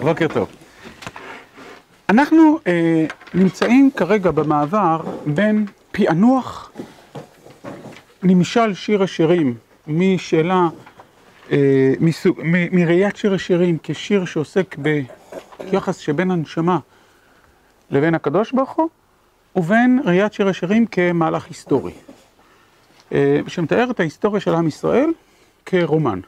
בוקר טוב. אנחנו אה, נמצאים כרגע במעבר בין פענוח נמשל שיר השירים משאלה, אה, מסוג, מ, מראיית שיר השירים כשיר שעוסק ביחס שבין הנשמה לבין הקדוש ברוך הוא, ובין ראיית שיר השירים כמהלך היסטורי, אה, שמתאר את ההיסטוריה של עם ישראל כרומן.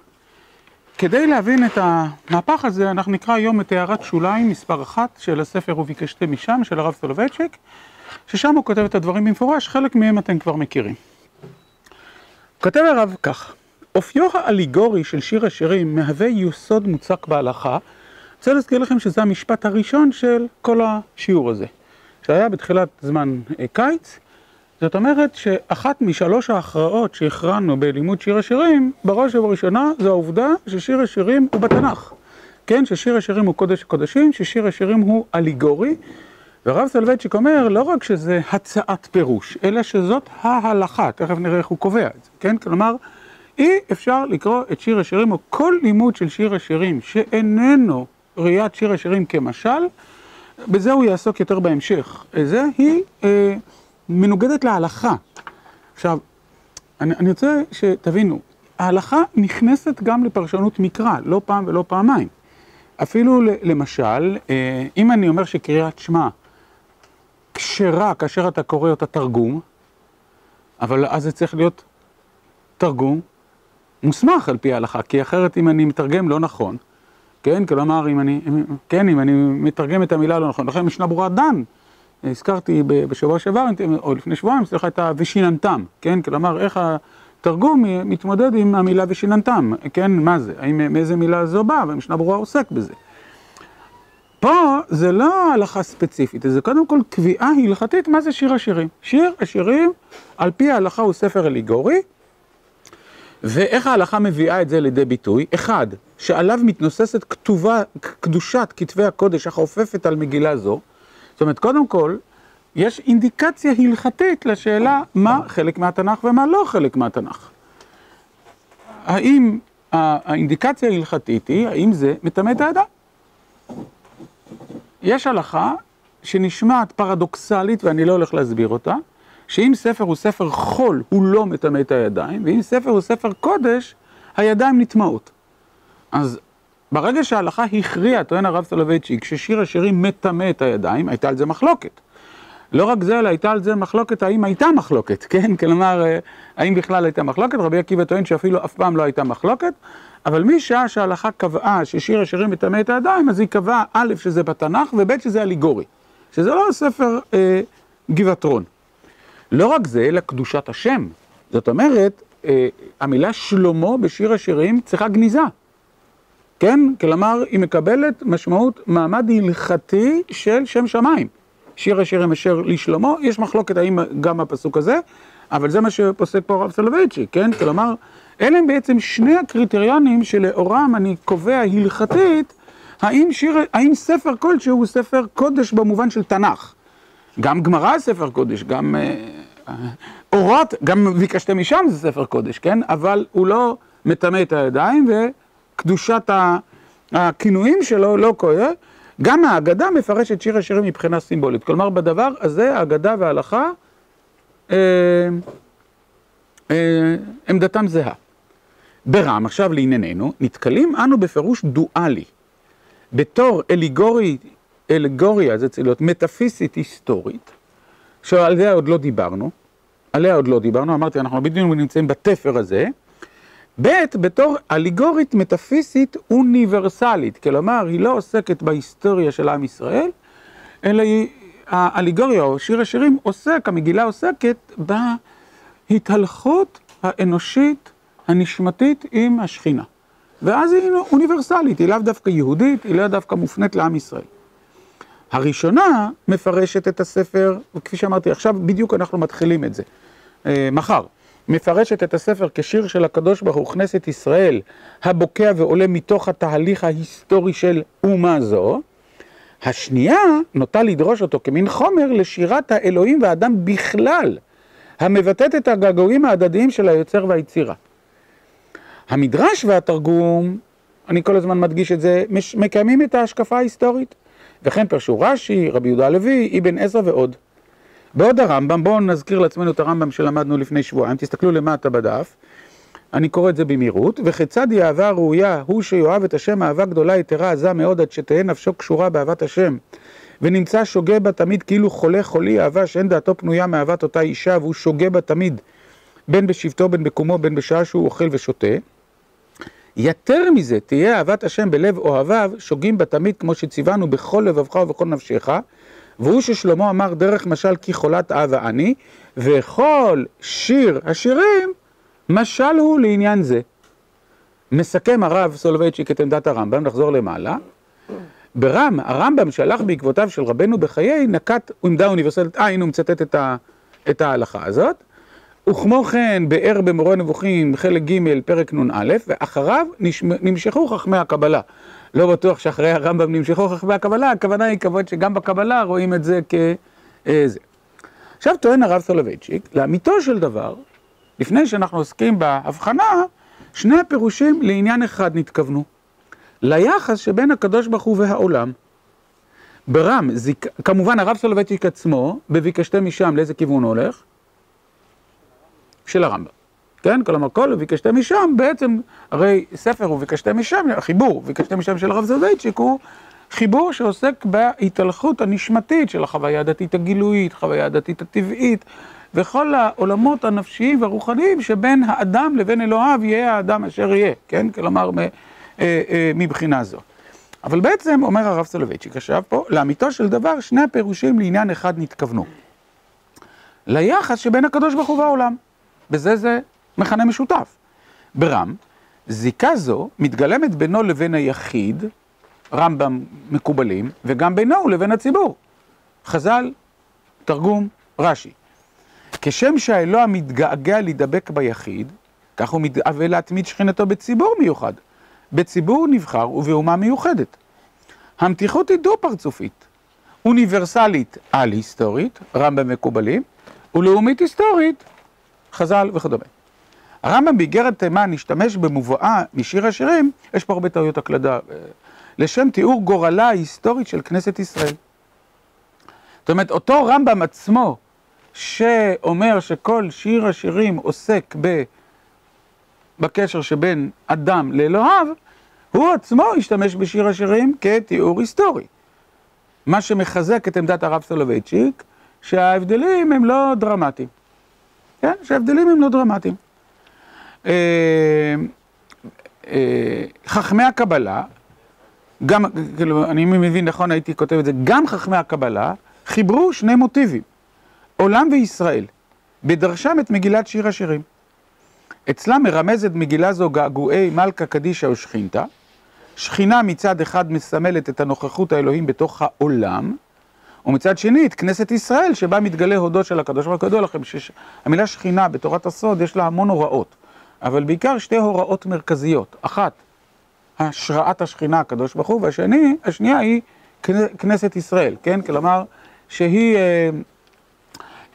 כדי להבין את המהפך הזה, אנחנו נקרא היום את הערת שוליים מספר אחת של הספר וביקשתם משם, של הרב סולובייצ'יק, ששם הוא כותב את הדברים במפורש, חלק מהם אתם כבר מכירים. כותב הרב כך, אופיו האליגורי של שיר השירים מהווה יסוד מוצק בהלכה. אני רוצה להזכיר לכם שזה המשפט הראשון של כל השיעור הזה, שהיה בתחילת זמן קיץ. זאת אומרת שאחת משלוש ההכרעות שהכרענו בלימוד שיר השירים, בראש ובראשונה זו העובדה ששיר השירים הוא בתנ"ך. כן, ששיר השירים הוא קודש הקודשים, ששיר השירים הוא אליגורי. והרב סולובייצ'יק אומר, לא רק שזה הצעת פירוש, אלא שזאת ההלכה, תכף נראה איך הוא קובע את זה, כן? כלומר, אי אפשר לקרוא את שיר השירים, או כל לימוד של שיר השירים שאיננו ראיית שיר השירים כמשל, בזה הוא יעסוק יותר בהמשך. זה היא... אה, מנוגדת להלכה. עכשיו, אני, אני רוצה שתבינו, ההלכה נכנסת גם לפרשנות מקרא, לא פעם ולא פעמיים. אפילו למשל, אה, אם אני אומר שקריאת שמע כשרה כאשר אתה קורא אותה תרגום, אבל אז זה צריך להיות תרגום מוסמך על פי ההלכה, כי אחרת אם אני מתרגם לא נכון, כן, כלומר, אם אני, כן, אם אני מתרגם את המילה לא נכון, לכן משנה ברורה דן. הזכרתי בשבוע שעבר, או לפני שבועיים, סליחה, את ה"ושיננתם", כן? כלומר, איך התרגום מתמודד עם המילה "ושיננתם", כן? מה זה? האם, מאיזה מילה זו באה? והמשנה ברורה עוסק בזה. פה זה לא הלכה ספציפית, זה קודם כל קביעה הלכתית מה זה שיר השירים. שיר השירים, על פי ההלכה הוא ספר אליגורי, ואיך ההלכה מביאה את זה לידי ביטוי? אחד, שעליו מתנוססת כתובה, קדושת כתבי הקודש החופפת על מגילה זו, זאת אומרת, קודם כל, יש אינדיקציה הלכתית לשאלה מה חלק מהתנ"ך ומה לא חלק מהתנ"ך. האם האינדיקציה ההלכתית היא, האם זה מטמא את האדם? יש הלכה שנשמעת פרדוקסלית, ואני לא הולך להסביר אותה, שאם ספר הוא ספר חול, הוא לא מטמא את הידיים, ואם ספר הוא ספר קודש, הידיים נטמעות. אז ברגע שההלכה הכריעה, טוען הרב סולובייצ'יק, ששיר השירים מטמא את הידיים, הייתה על זה מחלוקת. לא רק זה, אלא הייתה על זה מחלוקת האם הייתה מחלוקת, כן? כלומר, אה, האם בכלל הייתה מחלוקת? רבי עקיבא טוען שאפילו אף פעם לא הייתה מחלוקת, אבל משעה שההלכה קבעה ששיר השירים מטמא את הידיים, אז היא קבעה א', שזה בתנ"ך, וב', שזה אליגורי. שזה לא ספר אה, גבעתרון. לא רק זה, אלא קדושת השם. זאת אומרת, אה, המילה שלמה בשיר השירים צריכה גניזה. כן? כלומר, היא מקבלת משמעות מעמד הלכתי של שם שמיים. שיר השירים אשר לשלמה, יש מחלוקת האם גם הפסוק הזה, אבל זה מה שפוסק פה הרב סולובייצ'י, כן? כלומר, אלה הם בעצם שני הקריטריונים שלאורם אני קובע הלכתית, האם, שיר, האם ספר כלשהו הוא ספר קודש במובן של תנ"ך. גם גמרא ספר קודש, גם אה, אורות, גם ביקשתם משם זה ספר קודש, כן? אבל הוא לא מטמא את הידיים, ו... קדושת הכינויים שלו לא קורה, גם ההגדה מפרשת שיר השירים מבחינה סימבולית. כלומר, בדבר הזה ההגדה וההלכה, אה, אה, עמדתם זהה. ברם, עכשיו לענייננו, נתקלים אנו בפירוש דואלי, בתור אליגורי, אליגוריה, זה צריך להיות מטאפיסית היסטורית, שעל זה עוד לא דיברנו, עליה עוד לא דיברנו, אמרתי, אנחנו בדיוק נמצאים בתפר הזה, ב', בתור אליגורית מטאפיסית אוניברסלית, כלומר, היא לא עוסקת בהיסטוריה של עם ישראל, אלא היא, האליגוריה או שיר השירים עוסק, המגילה עוסקת בהתהלכות האנושית הנשמתית עם השכינה. ואז היא אוניברסלית, היא לאו דווקא יהודית, היא לאו דווקא מופנית לעם ישראל. הראשונה מפרשת את הספר, וכפי שאמרתי, עכשיו בדיוק אנחנו מתחילים את זה, אה, מחר. מפרשת את הספר כשיר של הקדוש ברוך הוא כנסת ישראל, הבוקע ועולה מתוך התהליך ההיסטורי של אומה זו. השנייה נוטה לדרוש אותו כמין חומר לשירת האלוהים והאדם בכלל, המבטאת את הגעגועים ההדדיים של היוצר והיצירה. המדרש והתרגום אני כל הזמן מדגיש את זה, מקיימים את ההשקפה ההיסטורית. וכן פרשו רש"י, רבי יהודה הלוי, אבן עזרא ועוד. בעוד הרמב"ם, בואו נזכיר לעצמנו את הרמב"ם שלמדנו לפני שבועיים, תסתכלו למטה בדף, אני קורא את זה במהירות, וכיצד היא אהבה ראויה, הוא שיאהב את השם אהבה גדולה יתרה עזה מאוד עד שתהא נפשו קשורה באהבת השם, ונמצא שוגה בה תמיד כאילו חולה חולי אהבה שאין דעתו פנויה מאהבת אותה אישה, והוא שוגה בה תמיד, בין בשבטו, בין בקומו, בין בשעה שהוא אוכל ושותה. יתר מזה, תהיה אהבת השם בלב אוהביו, שוגים בה תמיד כמו שציוונו בכל לבבך ובכל נפשך, והוא ששלמה אמר דרך משל כי חולת אהבה אני, וכל שיר השירים, משל הוא לעניין זה. מסכם הרב סולובייצ'יק את עמדת הרמב"ם, נחזור למעלה. ברם, הרמב"ם שהלך בעקבותיו של רבנו בחיי, נקט עמדה אוניברסלית, אה, הנה הוא מצטט את, ה, את ההלכה הזאת. וכמו כן, באר במורה נבוכים, חלק ג', פרק נ"א, ואחריו נמשכו חכמי הקבלה. לא בטוח שאחרי הרמב"ם נמשכו חכמי הקבלה, הכוונה היא כבוד שגם בקבלה רואים את זה כזה. עכשיו טוען הרב סולובייצ'יק, לאמיתו של דבר, לפני שאנחנו עוסקים בהבחנה, שני הפירושים לעניין אחד נתכוונו. ליחס שבין הקדוש ברוך הוא והעולם. ברם, זיק... כמובן הרב סולובייצ'יק עצמו, בביקשתם משם, לאיזה כיוון הוא הולך? של הרמב"ם. כן? כלומר, כל ביקשתם משם, בעצם, הרי ספר הוא ביקשתם משם, החיבור, ביקשתם משם של הרב סולובייצ'יק הוא חיבור שעוסק בהתהלכות הנשמתית של החוויה הדתית הגילויית, חוויה הדתית הטבעית, וכל העולמות הנפשיים והרוחניים שבין האדם לבין אלוהיו יהיה האדם אשר יהיה, כן? כלומר, אה, אה, מבחינה זו. אבל בעצם, אומר הרב סולובייצ'יק עכשיו פה, לאמיתו של דבר, שני הפירושים לעניין אחד נתכוונו. ליחס שבין הקדוש ברוך הוא והעולם. בזה זה מכנה משותף. ברם, זיקה זו מתגלמת בינו לבין היחיד, רמב"ם מקובלים, וגם בינו לבין הציבור. חז"ל, תרגום, רש"י. כשם שהאלוה מתגעגע להידבק ביחיד, כך הוא מתאווה להתמיד שכינתו בציבור מיוחד. בציבור נבחר ובאומה מיוחדת. המתיחות היא דו-פרצופית, אוניברסלית על-היסטורית, רמב"ם מקובלים, ולאומית היסטורית, חז"ל וכדומה. הרמב"ם באיגרת תימן השתמש במובאה משיר השירים, יש פה הרבה טעויות הקלדה, לשם תיאור גורלה ההיסטורית של כנסת ישראל. זאת אומרת, אותו רמב"ם עצמו, שאומר שכל שיר השירים עוסק ב... בקשר שבין אדם לאלוהיו, הוא עצמו השתמש בשיר השירים כתיאור היסטורי. מה שמחזק את עמדת הרב סולובייצ'יק, שההבדלים הם לא דרמטיים. כן? שההבדלים הם לא דרמטיים. אה, אה, חכמי הקבלה, גם, כאילו, אני מבין נכון, הייתי כותב את זה, גם חכמי הקבלה חיברו שני מוטיבים, עולם וישראל, בדרשם את מגילת שיר השירים. אצלם מרמזת מגילה זו געגועי מלכה קדישא ושכינתא, שכינה מצד אחד מסמלת את הנוכחות האלוהים בתוך העולם, ומצד שני את כנסת ישראל שבה מתגלה הודו של הקדוש ברוך הוא. כידוע לכם שהמילה שכינה בתורת הסוד יש לה המון הוראות, אבל בעיקר שתי הוראות מרכזיות. אחת, השראת השכינה הקדוש ברוך הוא, והשני, השנייה היא כנסת ישראל, כן? כלומר, שהיא אה,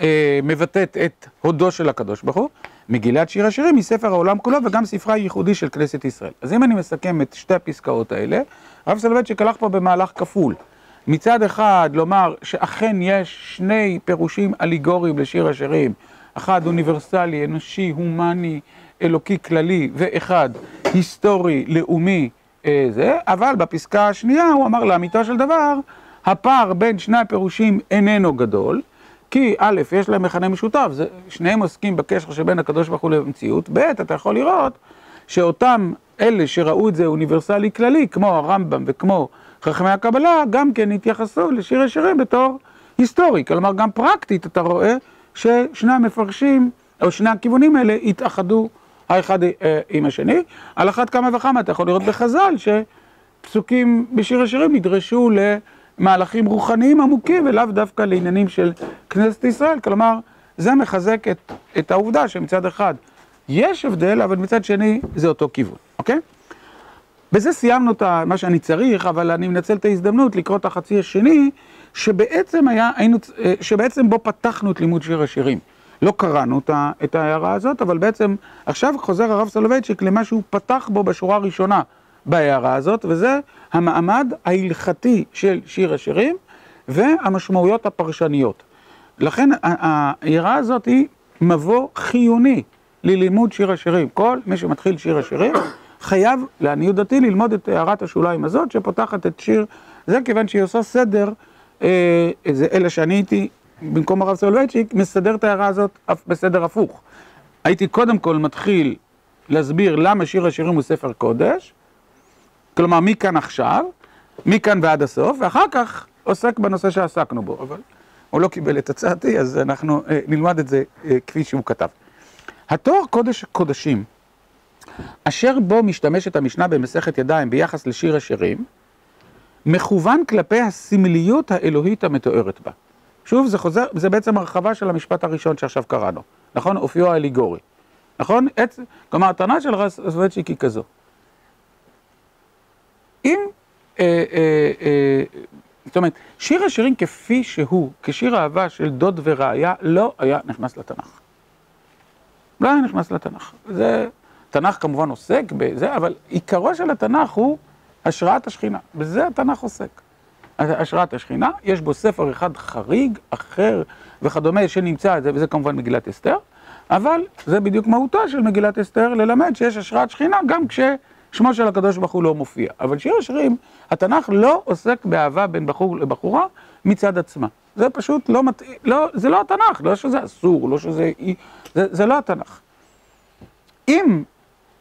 אה, מבטאת את הודו של הקדוש ברוך הוא. מגילת שיר השירים היא ספר העולם כולו וגם ספרה ייחודי של כנסת ישראל. אז אם אני מסכם את שתי הפסקאות האלה, הרב סולובייצ'יק הלך פה במהלך כפול. מצד אחד לומר שאכן יש שני פירושים אליגוריים לשיר השירים, אחד אוניברסלי, אנושי, הומני, אלוקי כללי, ואחד היסטורי, לאומי, אה, זה, אבל בפסקה השנייה הוא אמר לאמיתו של דבר, הפער בין שני הפירושים איננו גדול, כי א', יש להם מכנה משותף, זה, שניהם עוסקים בקשר שבין הקדוש ברוך הוא למציאות, ב', אתה יכול לראות שאותם אלה שראו את זה אוניברסלי כללי, כמו הרמב"ם וכמו חכמי הקבלה, גם כן התייחסו לשיר השירים בתור היסטורי, כלומר גם פרקטית אתה רואה ששני המפרשים, או שני הכיוונים האלה התאחדו האחד אה, עם השני, על אחת כמה וכמה אתה יכול לראות בחז"ל שפסוקים בשיר השירים נדרשו ל... מהלכים רוחניים עמוקים ולאו דווקא לעניינים של כנסת ישראל, כלומר זה מחזק את, את העובדה שמצד אחד יש הבדל, אבל מצד שני זה אותו כיוון, אוקיי? בזה סיימנו את מה שאני צריך, אבל אני מנצל את ההזדמנות לקרוא את החצי השני, שבעצם היה, היינו, שבעצם בו פתחנו את לימוד שיר השירים. לא קראנו את ההערה הזאת, אבל בעצם עכשיו חוזר הרב סולובייצ'יק למה שהוא פתח בו בשורה הראשונה בהערה הזאת, וזה המעמד ההלכתי של שיר השירים והמשמעויות הפרשניות. לכן ההערה הזאת היא מבוא חיוני ללימוד שיר השירים. כל מי שמתחיל שיר השירים חייב, לעניות דעתי, ללמוד את הערת השוליים הזאת שפותחת את שיר, זה כיוון שהיא עושה סדר, אה, זה אלה שאני הייתי, במקום הרב סולובייצ'יק, מסדר את ההערה הזאת בסדר הפוך. הייתי קודם כל מתחיל להסביר למה שיר השירים הוא ספר קודש, כלומר מכאן עכשיו, מכאן ועד הסוף, ואחר כך עוסק בנושא שעסקנו בו, אבל הוא לא קיבל את הצעתי, אז אנחנו אה, נלמד את זה אה, כפי שהוא כתב. התואר קודש קודשים, אשר בו משתמשת המשנה במסכת ידיים ביחס לשיר השירים, מכוון כלפי הסמליות האלוהית המתוארת בה. שוב, זה חוזר, זה בעצם הרחבה של המשפט הראשון שעכשיו קראנו, נכון? אופיו האליגורי. נכון? את, כלומר, הטענה של רס סובצ'יק היא כזו. אם, אה, אה, אה, זאת אומרת, שיר השירים כפי שהוא, כשיר אהבה של דוד ורעיה, לא היה נכנס לתנ"ך. לא היה נכנס לתנ"ך. זה, תנ"ך כמובן עוסק בזה, אבל עיקרו של התנ"ך הוא השראת השכינה. בזה התנ"ך עוסק. השראת השכינה, יש בו ספר אחד חריג, אחר וכדומה, שנמצא את זה, וזה כמובן מגילת אסתר. אבל זה בדיוק מהותה של מגילת אסתר, ללמד שיש השראת שכינה גם כששמו של הקדוש ברוך הוא לא מופיע. אבל שיר השירים, התנ"ך לא עוסק באהבה בין בחור לבחורה מצד עצמה. זה פשוט לא מתאים, לא, זה לא התנ"ך, לא שזה אסור, לא שזה... זה, זה לא התנ"ך. אם,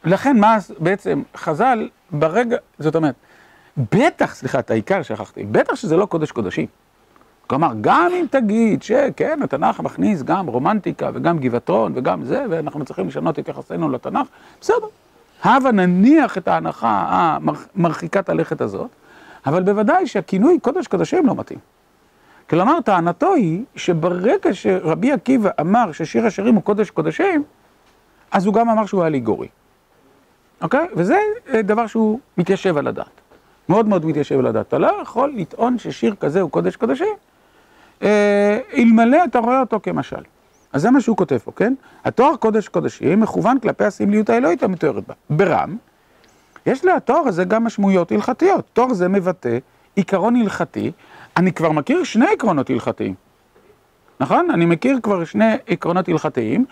לכן מה בעצם חז"ל ברגע, זאת אומרת, בטח, סליחה, את העיקר שכחתי, בטח שזה לא קודש קודשים. כלומר, גם אם תגיד שכן, התנ"ך מכניס גם רומנטיקה וגם גבעתרון וגם זה, ואנחנו צריכים לשנות את יחסנו לתנ"ך, בסדר. הבה נניח את ההנחה המרחיקת הלכת הזאת, אבל בוודאי שהכינוי קודש קודשים לא מתאים. כלומר, טענתו היא שברגע שרבי עקיבא אמר ששיר השירים הוא קודש קודשים, אז הוא גם אמר שהוא אליגורי. אוקיי? וזה דבר שהוא מתיישב על הדעת. מאוד מאוד מתיישב על הדעת. אתה לא יכול לטעון ששיר כזה הוא קודש קודשים, אה, אלמלא אתה רואה אותו כמשל. אז זה מה שהוא כותב פה, כן? התואר קודש קודשים מכוון כלפי הסמליות האלוהית המתוארת בה. ברם, יש לתואר הזה גם משמעויות הלכתיות. תואר זה מבטא עיקרון הלכתי. אני כבר מכיר שני עקרונות הלכתיים. נכון? אני מכיר כבר שני עקרונות הלכתיים,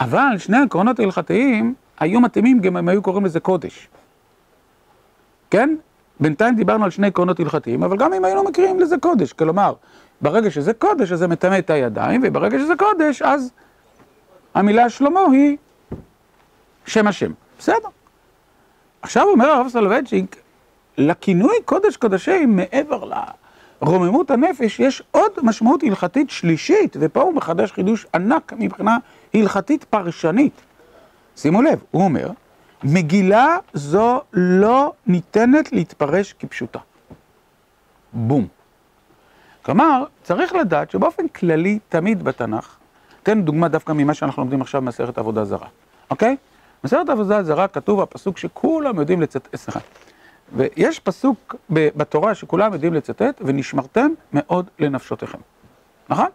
אבל שני עקרונות הלכתיים היו מתאימים גם אם היו קוראים לזה קודש. כן? בינתיים דיברנו על שני עקרונות הלכתיים, אבל גם אם היינו מכירים לזה קודש, כלומר, ברגע שזה קודש, אז זה מטמא את הידיים, וברגע שזה קודש, אז המילה שלמה היא שם השם. בסדר. עכשיו אומר הרב סולובייצ'יק, לכינוי קודש קודשים, מעבר לרוממות הנפש, יש עוד משמעות הלכתית שלישית, ופה הוא מחדש חידוש ענק מבחינה הלכתית פרשנית. שימו לב, הוא אומר, מגילה זו לא ניתנת להתפרש כפשוטה. בום. כלומר, צריך לדעת שבאופן כללי, תמיד בתנ"ך, תן דוגמה דווקא ממה שאנחנו לומדים עכשיו במסכת עבודה זרה, אוקיי? במסכת עבודה זרה כתוב הפסוק שכולם יודעים לצטט, סליחה, ויש פסוק בתורה שכולם יודעים לצטט, ונשמרתם מאוד לנפשותיכם, נכון?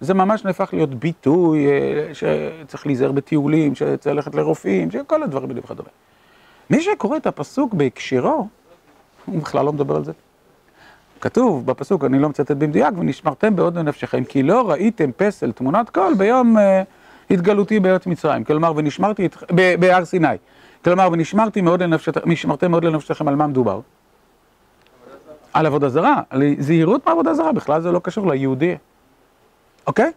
זה ממש נהפך להיות ביטוי אה, שצריך להיזהר בטיולים, שצריך ללכת לרופאים, שכל הדברים האלה וכדומה. מי שקורא את הפסוק בהקשרו, הוא בכלל לא מדבר על זה. כתוב בפסוק, אני לא מצטט במדויק, ונשמרתם בעוד לנפשכם, כי לא ראיתם פסל תמונת קול ביום uh, התגלותי בארץ מצרים. כלומר, ונשמרתי אתכם, בהר סיני. כלומר, ונשמרתי מאוד לנפשכם, נשמרתם מאוד לנפשכם, על מה מדובר? על עבודה זרה, על זהירות מעבודה זרה, בכלל זה לא קשור ליהודי. אוקיי?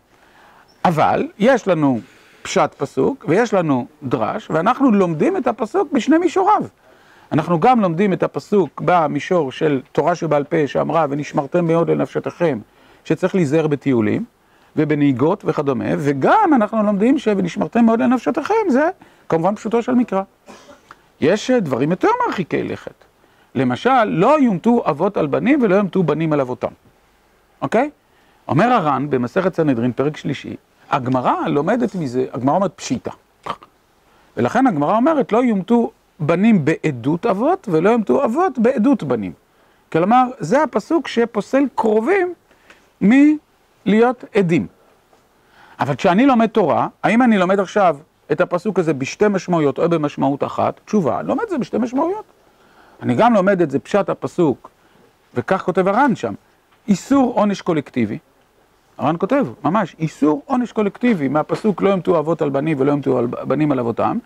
אבל יש לנו פשט פסוק ויש לנו דרש, ואנחנו לומדים את הפסוק בשני מישוריו. אנחנו גם לומדים את הפסוק במישור של תורה שבעל פה שאמרה ונשמרתם מאוד לנפשתכם שצריך להיזהר בטיולים ובנהיגות וכדומה, וגם אנחנו לומדים ש"ונשמרתם מאוד לנפשתכם" זה כמובן פשוטו של מקרא. יש דברים יותר מרחיקי לכת. למשל, לא יומתו אבות על בנים ולא יומתו בנים על אבותם. אוקיי? אומר הר"ן במסכת סנהדרין, פרק שלישי, הגמרא לומדת מזה, הגמרא אומרת פשיטה. ולכן הגמרא אומרת, לא יומתו בנים בעדות אבות, ולא יומתו אבות בעדות בנים. כלומר, זה הפסוק שפוסל קרובים מלהיות עדים. אבל כשאני לומד תורה, האם אני לומד עכשיו את הפסוק הזה בשתי משמעויות או במשמעות אחת? תשובה, אני לומד את זה בשתי משמעויות. אני גם לומד את זה פשט הפסוק, וכך כותב הר"ן שם, איסור עונש קולקטיבי. הר"ן כותב, ממש, איסור עונש קולקטיבי מהפסוק לא ימתו אבות על בנים ולא ימתו בנים על אבותם.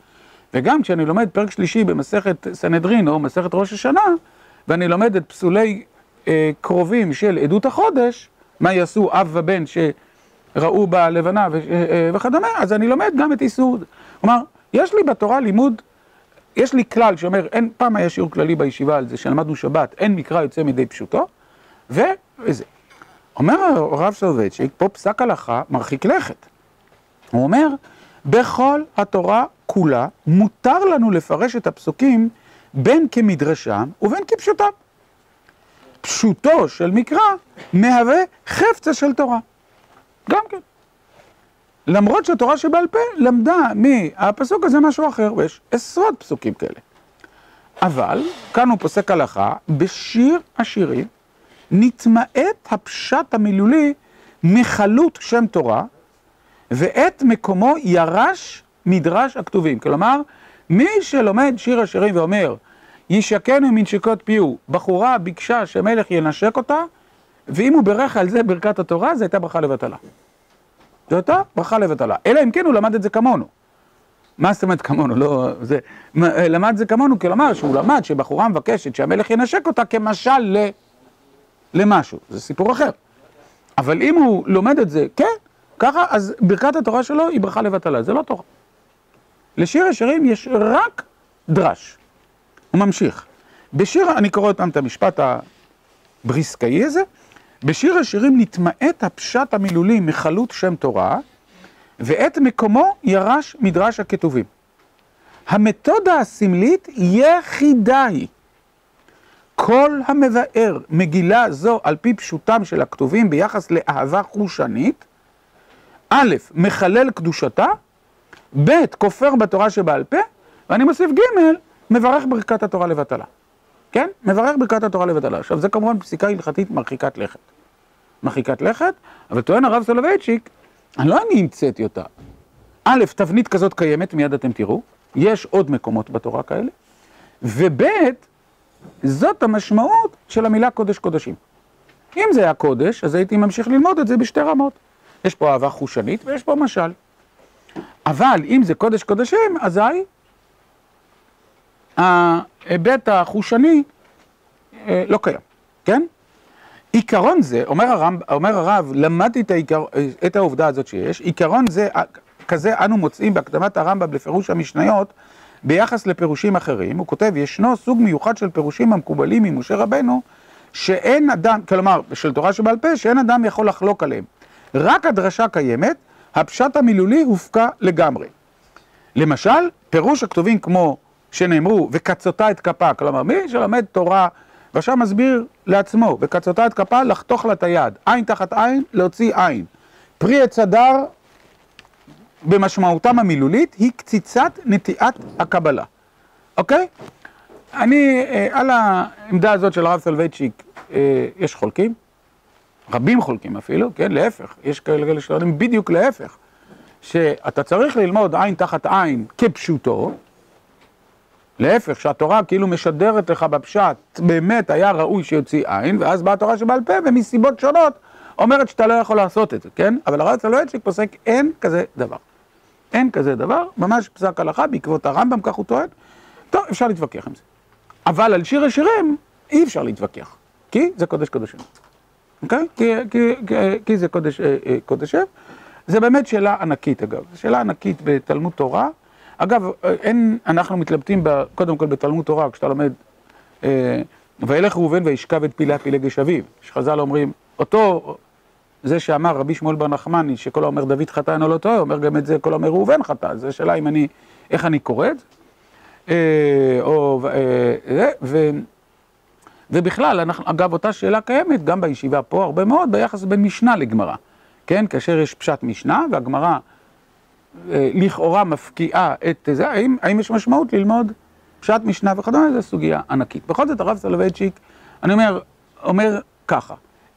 וגם כשאני לומד פרק שלישי במסכת סנהדרין או מסכת ראש השנה, ואני לומד את פסולי אה, קרובים של עדות החודש, מה יעשו אב ובן שראו בלבנה ו, אה, אה, וכדומה, אז אני לומד גם את איסור. כלומר, יש לי בתורה לימוד, יש לי כלל שאומר, אין, פעם היה שיעור כללי בישיבה על זה, שלמדנו שבת, אין מקרא יוצא מידי פשוטו. וזה. אומר הרב סולובייצ'יק, פה פסק הלכה מרחיק לכת. הוא אומר, בכל התורה כולה מותר לנו לפרש את הפסוקים בין כמדרשם ובין כפשוטם. פשוטו של מקרא מהווה חפצה של תורה. גם כן. למרות שהתורה שבעל פה למדה מהפסוק הזה משהו אחר, ויש עשרות פסוקים כאלה. אבל, כאן הוא פוסק הלכה, בשיר השירים נתמעט הפשט המילולי מחלות שם תורה, ואת מקומו ירש מדרש הכתובים. כלומר, מי שלומד שיר השירים ואומר, ישקנו מנשיקות פיהו, בחורה ביקשה שמלך ינשק אותה, ואם הוא בירך על זה ברכת התורה, זו הייתה ברכה לבטלה. זו הייתה ברכה לבטלה. אלא אם כן הוא למד את זה כמונו. מה זאת אומרת כמונו? לא, זה, למד זה כמונו, כלומר שהוא למד שבחורה מבקשת שהמלך ינשק אותה כמשל ל, למשהו, זה סיפור אחר. אבל אם הוא לומד את זה, כן, ככה, אז ברכת התורה שלו היא ברכה לבטלה, זה לא תורה. לשיר השירים יש רק דרש. הוא ממשיך. בשיר, אני קורא אותם את המשפט הבריסקאי הזה, בשיר השירים נתמעט הפשט המילולי מחלות שם תורה, ואת מקומו ירש מדרש הכתובים. המתודה הסמלית יחידה היא. כל המבאר מגילה זו על פי פשוטם של הכתובים ביחס לאהבה חושנית, א', מחלל קדושתה, ב', כופר בתורה שבעל פה, ואני מוסיף ג', מברך ברכת התורה לבטלה. כן? מברך ברכת התורה לבטלה. עכשיו, זה כמובן פסיקה הלכתית מרחיקת לכת. מרחיקת לכת, אבל טוען הרב סולובייצ'יק, אני לא אני המצאתי אותה. א', תבנית כזאת קיימת, מיד אתם תראו, יש עוד מקומות בתורה כאלה, וב', זאת המשמעות של המילה קודש קודשים. אם זה היה קודש, אז הייתי ממשיך ללמוד את זה בשתי רמות. יש פה אהבה חושנית ויש פה משל. אבל אם זה קודש קודשים, אזי ההיבט החושני אה, לא קיים, כן? עיקרון זה, אומר הרב, אומר הרב למדתי את, העיקר, את העובדה הזאת שיש, עיקרון זה, כזה אנו מוצאים בהקדמת הרמב"ם לפירוש המשניות ביחס לפירושים אחרים, הוא כותב, ישנו סוג מיוחד של פירושים המקובלים ממשה רבנו, שאין אדם, כלומר, של תורה שבעל פה, שאין אדם יכול לחלוק עליהם. רק הדרשה קיימת, הפשט המילולי הופקע לגמרי. למשל, פירוש הכתובים כמו שנאמרו, וקצותה את כפה, כלומר, מי שלומד תורה, ועכשיו מסביר לעצמו, וקצותה את כפה, לחתוך לה את היד, עין תחת עין, להוציא עין. פרי עץ הדר, במשמעותם המילולית, היא קציצת נטיעת הקבלה. אוקיי? אני, אה, על העמדה הזאת של הרב סולובייצ'יק, אה, יש חולקים, רבים חולקים אפילו, כן, להפך, יש כאלה שלומדים בדיוק להפך, שאתה צריך ללמוד עין תחת עין כפשוטו, להפך, שהתורה כאילו משדרת לך בפשט, באמת היה ראוי שיוציא עין, ואז באה התורה שבעל פה, ומסיבות שונות אומרת שאתה לא יכול לעשות את זה, כן? אבל הרב סולובייצ'יק פוסק, אין כזה דבר. אין כזה דבר, ממש פסק הלכה בעקבות הרמב"ם, כך הוא טוען. טוב, אפשר להתווכח עם זה. אבל על שיר השירים אי אפשר להתווכח, כי זה קודש קודשים. אוקיי? כי, כי, כי, כי זה קודש אה, אה. זה באמת שאלה ענקית אגב, שאלה ענקית בתלמוד תורה. אגב, אין, אנחנו מתלבטים ב, קודם כל בתלמוד תורה, כשאתה לומד אה, וילך ראובן וישכב את פילה פילגש אביו, שחז"ל אומרים, אותו, זה שאמר רבי שמואל בר נחמני, שכל האומר דוד חטא אינו לא טועה, אומר גם את זה כל האומר ראובן חטא, זו שאלה אם אני, איך אני קורא את זה. אה, או, אה, ו, ובכלל, אנחנו, אגב, אותה שאלה קיימת גם בישיבה פה הרבה מאוד ביחס בין משנה לגמרא, כן? כאשר יש פשט משנה והגמרא אה, לכאורה מפקיעה את זה, האם, האם יש משמעות ללמוד פשט משנה וכדומה, זו סוגיה ענקית. בכל זאת הרב סולובייצ'יק, אני אומר, אומר ככה,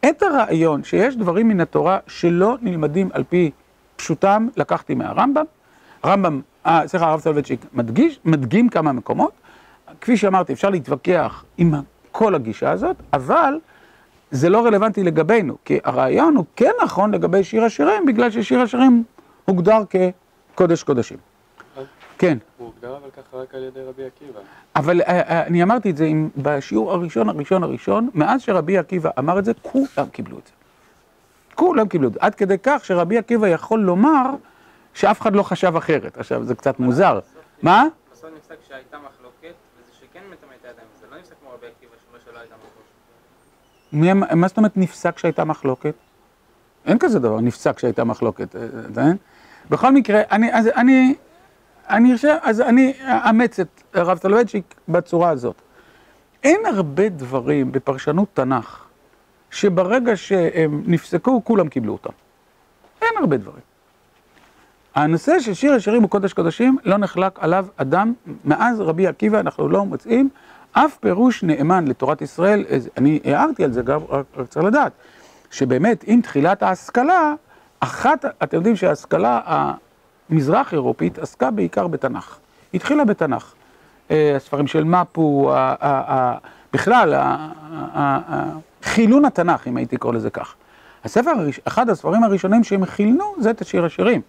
את הרעיון שיש דברים מן התורה שלא נלמדים על פי פשוטם, לקחתי מהרמב"ם, הרמב"ם, אה, סליחה, הרב סולובייצ'יק מדגיש, מדגים כמה מקומות, כפי שאמרתי, אפשר להתווכח עם כל הגישה הזאת, אבל זה לא רלוונטי לגבינו, כי הרעיון הוא כן נכון לגבי שיר השירים, בגלל ששיר השירים הוגדר כקודש קודשים. כן. הוא הוגדר אבל ככה רק על ידי רבי עקיבא. אבל אה, אה, אני אמרתי את זה עם- בשיעור הראשון, הראשון, הראשון, מאז שרבי עקיבא אמר את זה, כולם קיבלו את זה. כולם קיבלו את זה. עד כדי כך שרבי עקיבא יכול לומר שאף אחד לא חשב אחרת. עכשיו, זה קצת מוזר. מה? בסוף נפסק שהייתה מחלוקת, וזה שכן מטמא את הידיים, זה לא נפסק כמו רבי עקיבא שאומר שלא הייתה מחלוקת. מי- מה זאת אומרת נפסק שהייתה מחלוקת? אין כזה דבר, נפסק שהייתה מחלוקת, אה, אתה מבין? בכל מקרה, אני, אז אני, אני חושב, אז אני אאמץ את הרב סולובייצ'יק בצורה הזאת. אין הרבה דברים בפרשנות תנ"ך שברגע שהם נפסקו, כולם קיבלו אותם. אין הרבה דברים. הנושא של שיר השירים הוא קודש קודשים, לא נחלק עליו אדם, מאז רבי עקיבא אנחנו לא מוצאים אף פירוש נאמן לתורת ישראל, אני הערתי על זה גם, רק צריך לדעת, שבאמת עם תחילת ההשכלה, אחת, אתם יודעים שההשכלה המזרח אירופית עסקה בעיקר בתנ"ך, התחילה בתנ"ך, אה, הספרים של מפו, בכלל, חילון התנ"ך, אם הייתי קורא לזה כך. הספר, אחד הספרים הראשונים שהם חילנו זה את השיר השירים.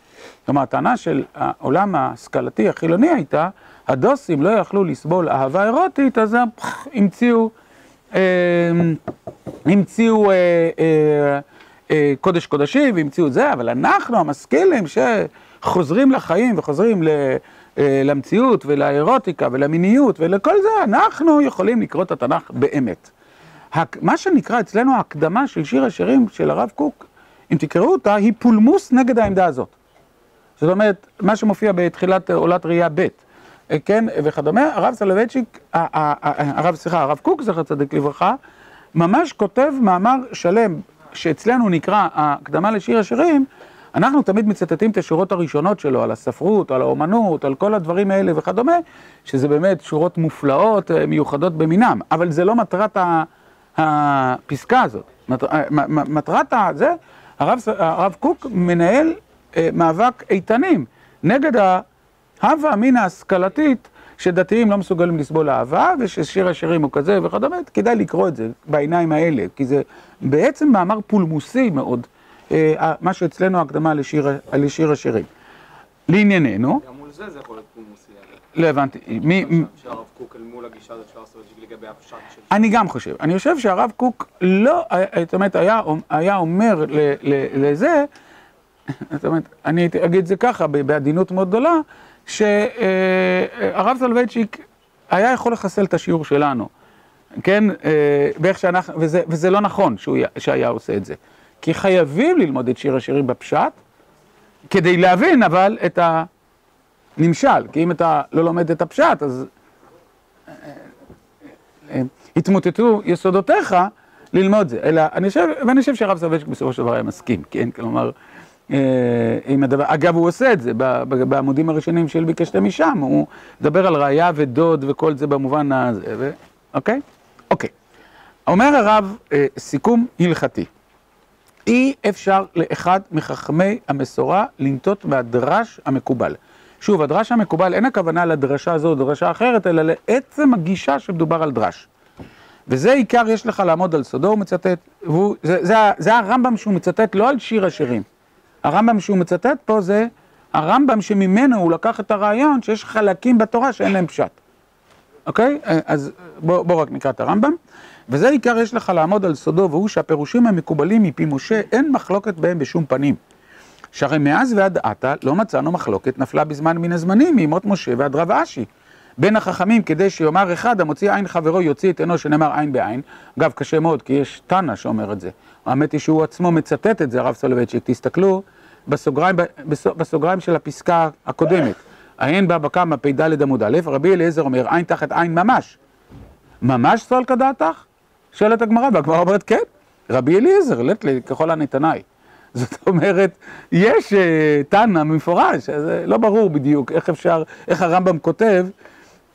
כלומר, הטענה של העולם ההשכלתי החילוני הייתה, הדוסים לא יכלו לסבול אהבה אירוטית, אז הם המציאו, אה, המציאו אה, אה, אה, קודש קודשים והמציאו זה, אבל אנחנו המשכילים שחוזרים לחיים וחוזרים ל, אה, למציאות ולאירוטיקה ולמיניות ולכל זה, אנחנו יכולים לקרוא את התנ"ך באמת. מה שנקרא אצלנו ההקדמה של שיר השירים של הרב קוק, אם תקראו אותה, היא פולמוס נגד העמדה הזאת. זאת אומרת, מה שמופיע בתחילת עולת ראייה ב', אה, כן, וכדומה, הרב ה- הרב, סליחה, הרב קוק, זכר צדיק לברכה, ממש כותב מאמר שלם, שאצלנו נקרא ההקדמה לשיר השירים, אנחנו תמיד מצטטים את השורות הראשונות שלו, על הספרות, על האומנות, על כל הדברים האלה וכדומה, שזה באמת שורות מופלאות, אה, מיוחדות במינם, אבל זה לא מטרת הפסקה הזאת. אה, מטרת זה, הרב, הרב קוק מנהל אה, מאבק איתנים נגד ההווה אמינא ההשכלתית שדתיים לא מסוגלים לסבול אהבה וששיר השירים הוא כזה וכדומה, כדאי לקרוא את זה בעיניים האלה, כי זה בעצם מאמר פולמוסי מאוד, מה שאצלנו הקדמה לשיר, השירים. לענייננו, גם מול זה זה יכול להיות פולמוסי. לא הבנתי, מי, שהרב קוק אל מול הגישה הזאת של ארסטרצ'יק לגבי הפשט של... אני גם חושב, אני חושב שהרב קוק לא, זאת אומרת, היה, אומר לזה, זאת אומרת, אני אגיד את זה ככה, בעדינות מאוד גדולה, שהרב סולובייצ'יק היה יכול לחסל את השיעור שלנו, כן, אה, באיך שאנחנו, וזה, וזה לא נכון שהוא, היה- שהיה עושה את זה, כי חייבים ללמוד את שיר השירים בפשט, כדי להבין אבל את הנמשל, כי אם אתה לא לומד את הפשט, אז התמוטטו יסודותיך ללמוד זה, אלא אני חושב, ואני חושב שהרב סולובייצ'יק בסופו של דבר היה מסכים, כן, כלומר, אה, עם הדבר, אגב הוא עושה את זה בעמודים הראשונים של ביקשתם משם, הוא מדבר על ראייה ודוד וכל זה במובן הזה, ו... אוקיי? אוקיי. אומר הרב אה, סיכום הלכתי, אי אפשר לאחד מחכמי המסורה לנטות מהדרש המקובל. שוב, הדרש המקובל, אין הכוונה לדרשה הזו או דרשה אחרת, אלא לעצם הגישה שמדובר על דרש. וזה עיקר יש לך לעמוד על סודו, הוא מצטט, והוא, זה, זה, זה הרמב"ם שהוא מצטט לא על שיר השירים. הרמב"ם שהוא מצטט פה זה הרמב"ם שממנו הוא לקח את הרעיון שיש חלקים בתורה שאין להם פשט. אוקיי? אז בוא, בוא רק נקרא את הרמב"ם. וזה עיקר יש לך לעמוד על סודו, והוא שהפירושים המקובלים מפי משה, אין מחלוקת בהם בשום פנים. שהרי מאז ועד עתה לא מצאנו מחלוקת נפלה בזמן מן הזמנים מימות משה ועד רב אשי. בין החכמים כדי שיאמר אחד המוציא עין חברו יוציא את עינו שנאמר עין בעין. אגב קשה מאוד כי יש תנא שאומר את זה. האמת היא שהוא עצמו מצטט את זה הרב סולובייצ'יק, תסתכלו בסוגריים, בסו- בסוגריים של הפסקה הקודמת. העין בא בקמא פ"ד עמוד א', רבי אליעזר אומר עין תחת עין ממש. ממש סול כדעתך? שואלת הגמרא, והגמרא אומרת כן, רבי אליעזר, לט לי ככל הנתנאי. זאת אומרת, יש אה, תנא מפורש, אז אה, לא ברור בדיוק איך אפשר, איך הרמב"ם כותב,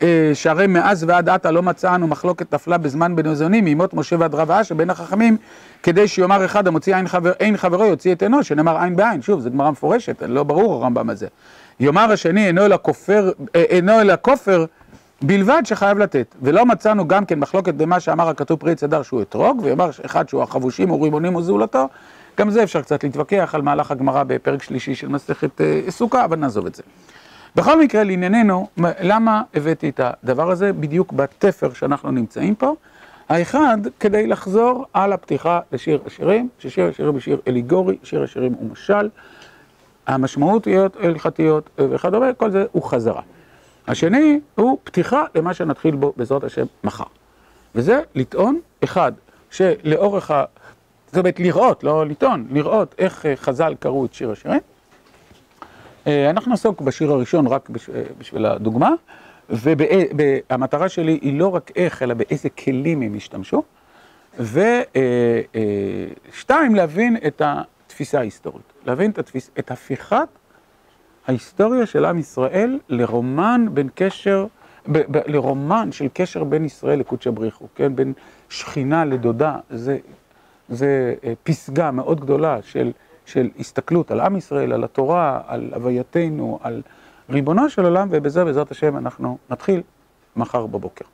אה, שהרי מאז ועד עתה לא מצאנו מחלוקת נפלה בזמן בין הזונים, מימות משה ועד רב אשר בין החכמים, כדי שיאמר אחד המוציא עין, חבר, עין חברו יוציא את עינו, שנאמר עין בעין. שוב, זו גמרא מפורשת, לא ברור הרמב"ם הזה. יאמר השני אינו אלא כופר, אינו אלא כופר בלבד שחייב לתת, ולא מצאנו גם כן מחלוקת במה שאמר הכתוב פרי עץ הדר שהוא אתרוג, ויאמר אחד שהוא החבושים או רימונים או זולתו, גם זה אפשר קצת להתווכח על מהלך הגמרא בפרק שלישי של מסכת אה, סוכה, אבל נעזוב את זה. בכל מקרה, לענייננו, למה הבאתי את הדבר הזה בדיוק בתפר שאנחנו נמצאים פה? האחד, כדי לחזור על הפתיחה לשיר השירים, ששיר השירים הוא שיר אליגורי, שיר השירים הוא משל, המשמעותיות הלכתיות וכדומה, כל זה הוא חזרה. השני הוא פתיחה למה שנתחיל בו בעזרת השם מחר. וזה לטעון, אחד, שלאורך ה... זאת אומרת לראות, לא לטעון, לראות איך חז"ל קראו את שיר השירים. אנחנו נעסוק בשיר הראשון רק בשביל הדוגמה, והמטרה שלי היא לא רק איך, אלא באיזה כלים הם השתמשו. ושתיים, להבין את התפיסה ההיסטורית, להבין את, התפיס... את הפיכת ההיסטוריה של עם ישראל לרומן בין קשר, ב... ב... לרומן של קשר בין ישראל לקודשא בריחו, כן? בין שכינה לדודה, זה, זה פסגה מאוד גדולה של, של הסתכלות על עם ישראל, על התורה, על הווייתנו, על ריבונו של עולם, ובזה בעזרת השם אנחנו נתחיל מחר בבוקר.